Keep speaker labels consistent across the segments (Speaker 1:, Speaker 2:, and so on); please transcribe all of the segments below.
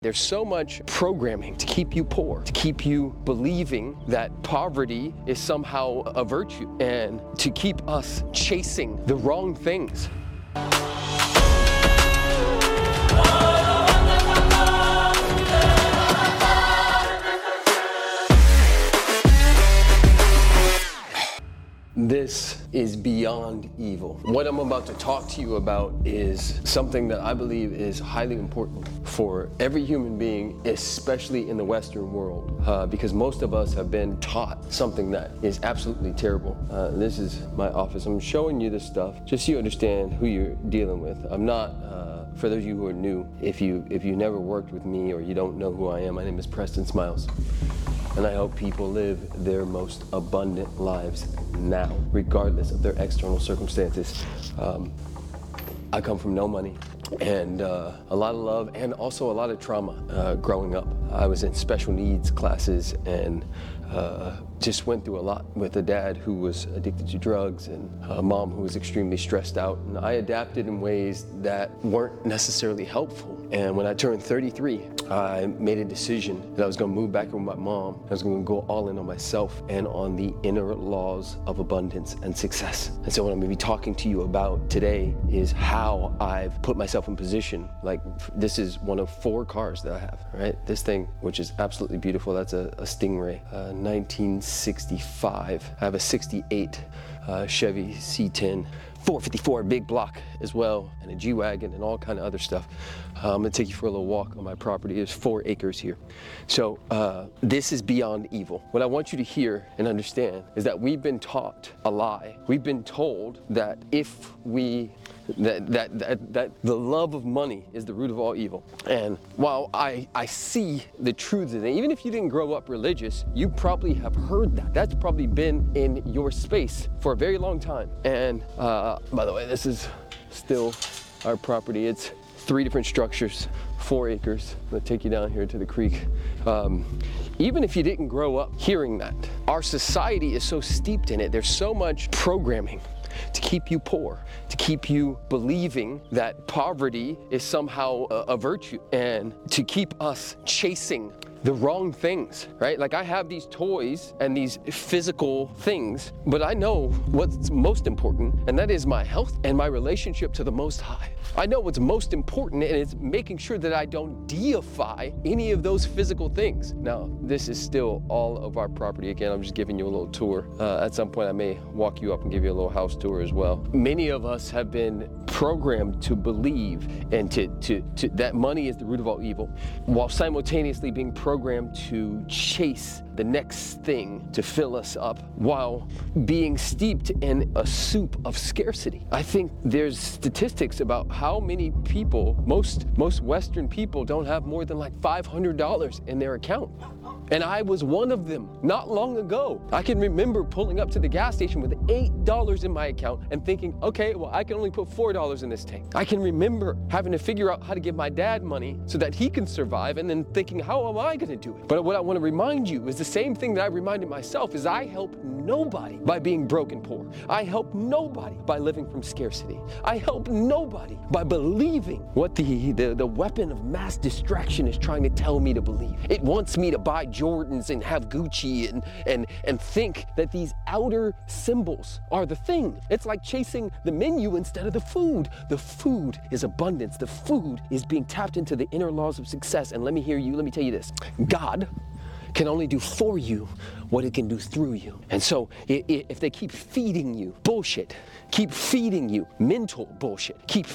Speaker 1: There's so much programming to keep you poor, to keep you believing that poverty is somehow a virtue, and to keep us chasing the wrong things. This is beyond evil. What I'm about to talk to you about is something that I believe is highly important for every human being, especially in the Western world, uh, because most of us have been taught something that is absolutely terrible. Uh, this is my office. I'm showing you this stuff just so you understand who you're dealing with. I'm not. Uh, for those of you who are new, if you if you never worked with me or you don't know who I am, my name is Preston Smiles and I help people live their most abundant lives now, regardless of their external circumstances. Um, I come from no money and uh, a lot of love and also a lot of trauma uh, growing up. I was in special needs classes and uh, just went through a lot with a dad who was addicted to drugs and a mom who was extremely stressed out. And I adapted in ways that weren't necessarily helpful. And when I turned 33, I made a decision that I was going to move back with my mom. I was going to go all in on myself and on the inner laws of abundance and success. And so, what I'm going to be talking to you about today is how I've put myself in position. Like, this is one of four cars that I have, right? This thing, which is absolutely beautiful, that's a, a Stingray, uh, 1965. I have a 68 uh, Chevy C10. 454 big block as well, and a G-Wagon and all kind of other stuff. Uh, I'm gonna take you for a little walk on my property. There's four acres here. So uh, this is beyond evil. What I want you to hear and understand is that we've been taught a lie. We've been told that if we that, that, that, that the love of money is the root of all evil. And while I, I see the truth in it, even if you didn't grow up religious, you probably have heard that. That's probably been in your space for a very long time. And uh, by the way, this is still our property. It's three different structures, four acres. Gonna take you down here to the creek. Um, even if you didn't grow up hearing that, our society is so steeped in it. There's so much programming to keep you poor, to keep you believing that poverty is somehow a, a virtue, and to keep us chasing the wrong things, right? Like I have these toys and these physical things, but I know what's most important, and that is my health and my relationship to the Most High. I know what's most important, and it's making sure that I don't deify any of those physical things. Now, this is still all of our property. Again, I'm just giving you a little tour. Uh, at some point, I may walk you up and give you a little house tour as well. Many of us have been programmed to believe and to, to, to that money is the root of all evil, while simultaneously being programmed to chase the next thing to fill us up while being steeped in a soup of scarcity. I think there's statistics about how many people, most most Western people don't have more than like $500 in their account. And I was one of them not long ago. I can remember pulling up to the gas station with $8 in my account and thinking, okay, well, I can only put $4 in this tank. I can remember having to figure out how to give my dad money so that he can survive and then thinking, how am I going to do it? But what I want to remind you is the same thing that I reminded myself is I help nobody by being broken poor. I help nobody by living from scarcity. I help nobody by believing what the, the, the weapon of mass distraction is trying to tell me to believe. It wants me to buy Jordans and have Gucci and, and, and think that these outer symbols are the thing. It's like chasing the menu instead of the food. The food is abundance. The food is being tapped into the inner laws of success. And let me hear you, let me tell you this God can only do for you what it can do through you. And so if they keep feeding you bullshit, keep feeding you mental bullshit, keep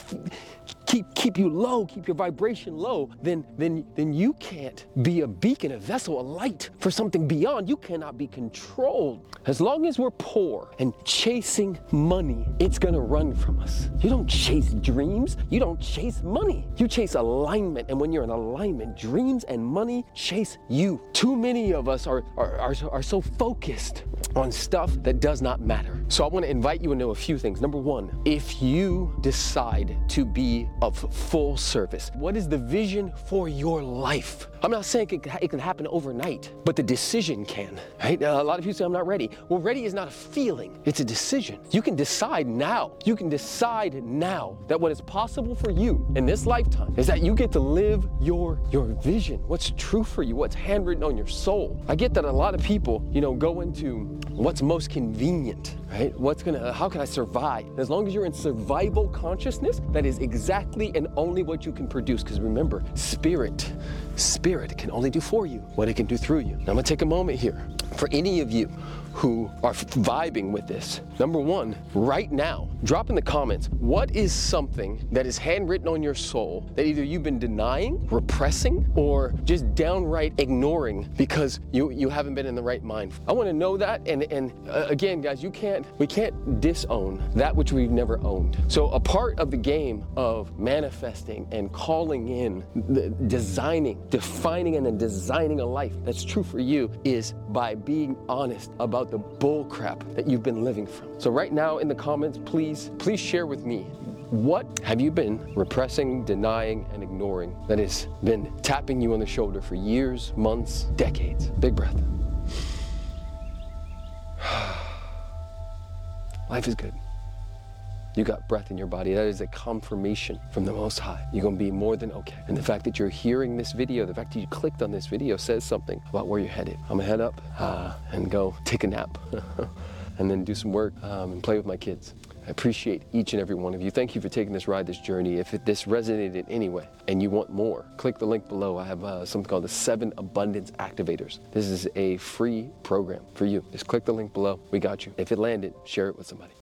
Speaker 1: keep keep you low, keep your vibration low, then then then you can't be a beacon, a vessel, a light for something beyond. You cannot be controlled. As long as we're poor and chasing money, it's gonna run from us. You don't chase dreams, you don't chase money. You chase alignment. And when you're in alignment, dreams and money chase you. Too many of us are are, are, are so focused on stuff that does not matter. So I want to invite you into a few things. Number one, if you decide to be of full service, what is the vision for your life? I'm not saying it can, happen overnight, but the decision can. Right? A lot of people say I'm not ready. Well, ready is not a feeling; it's a decision. You can decide now. You can decide now that what is possible for you in this lifetime is that you get to live your your vision. What's true for you? What's handwritten on your soul? I get that a lot of people, you know, go into what's most convenient, right? What's gonna? Uh, how can I survive? As long as you're in survival consciousness, that is exactly and only what you can produce. Because remember, spirit, spirit can only do for you what it can do through you. Now, I'm gonna take a moment here for any of you who are vibing with this. Number one, right now, drop in the comments what is something that is handwritten on your soul that either you've been denying, repressing, or just downright ignoring because you, you haven't been in the right mind. I want to know that. And, and uh, again, guys, you can't, we can't disown that which we've never owned. So a part of the game of manifesting and calling in, the, designing, defining, and then designing a life that's true for you is by being honest about the bull crap that you've been living from. So right now in the comments, please, please share with me what have you been repressing, denying, and ignoring that has been tapping you on the shoulder for years, months, decades? Big breath. Life is good. You got breath in your body. That is a confirmation from the Most High. You're going to be more than okay. And the fact that you're hearing this video, the fact that you clicked on this video says something about where you're headed. I'm going to head up uh, and go take a nap and then do some work um, and play with my kids. I appreciate each and every one of you. Thank you for taking this ride, this journey. If it, this resonated in any way and you want more, click the link below. I have uh, something called the Seven Abundance Activators. This is a free program for you. Just click the link below. We got you. If it landed, share it with somebody.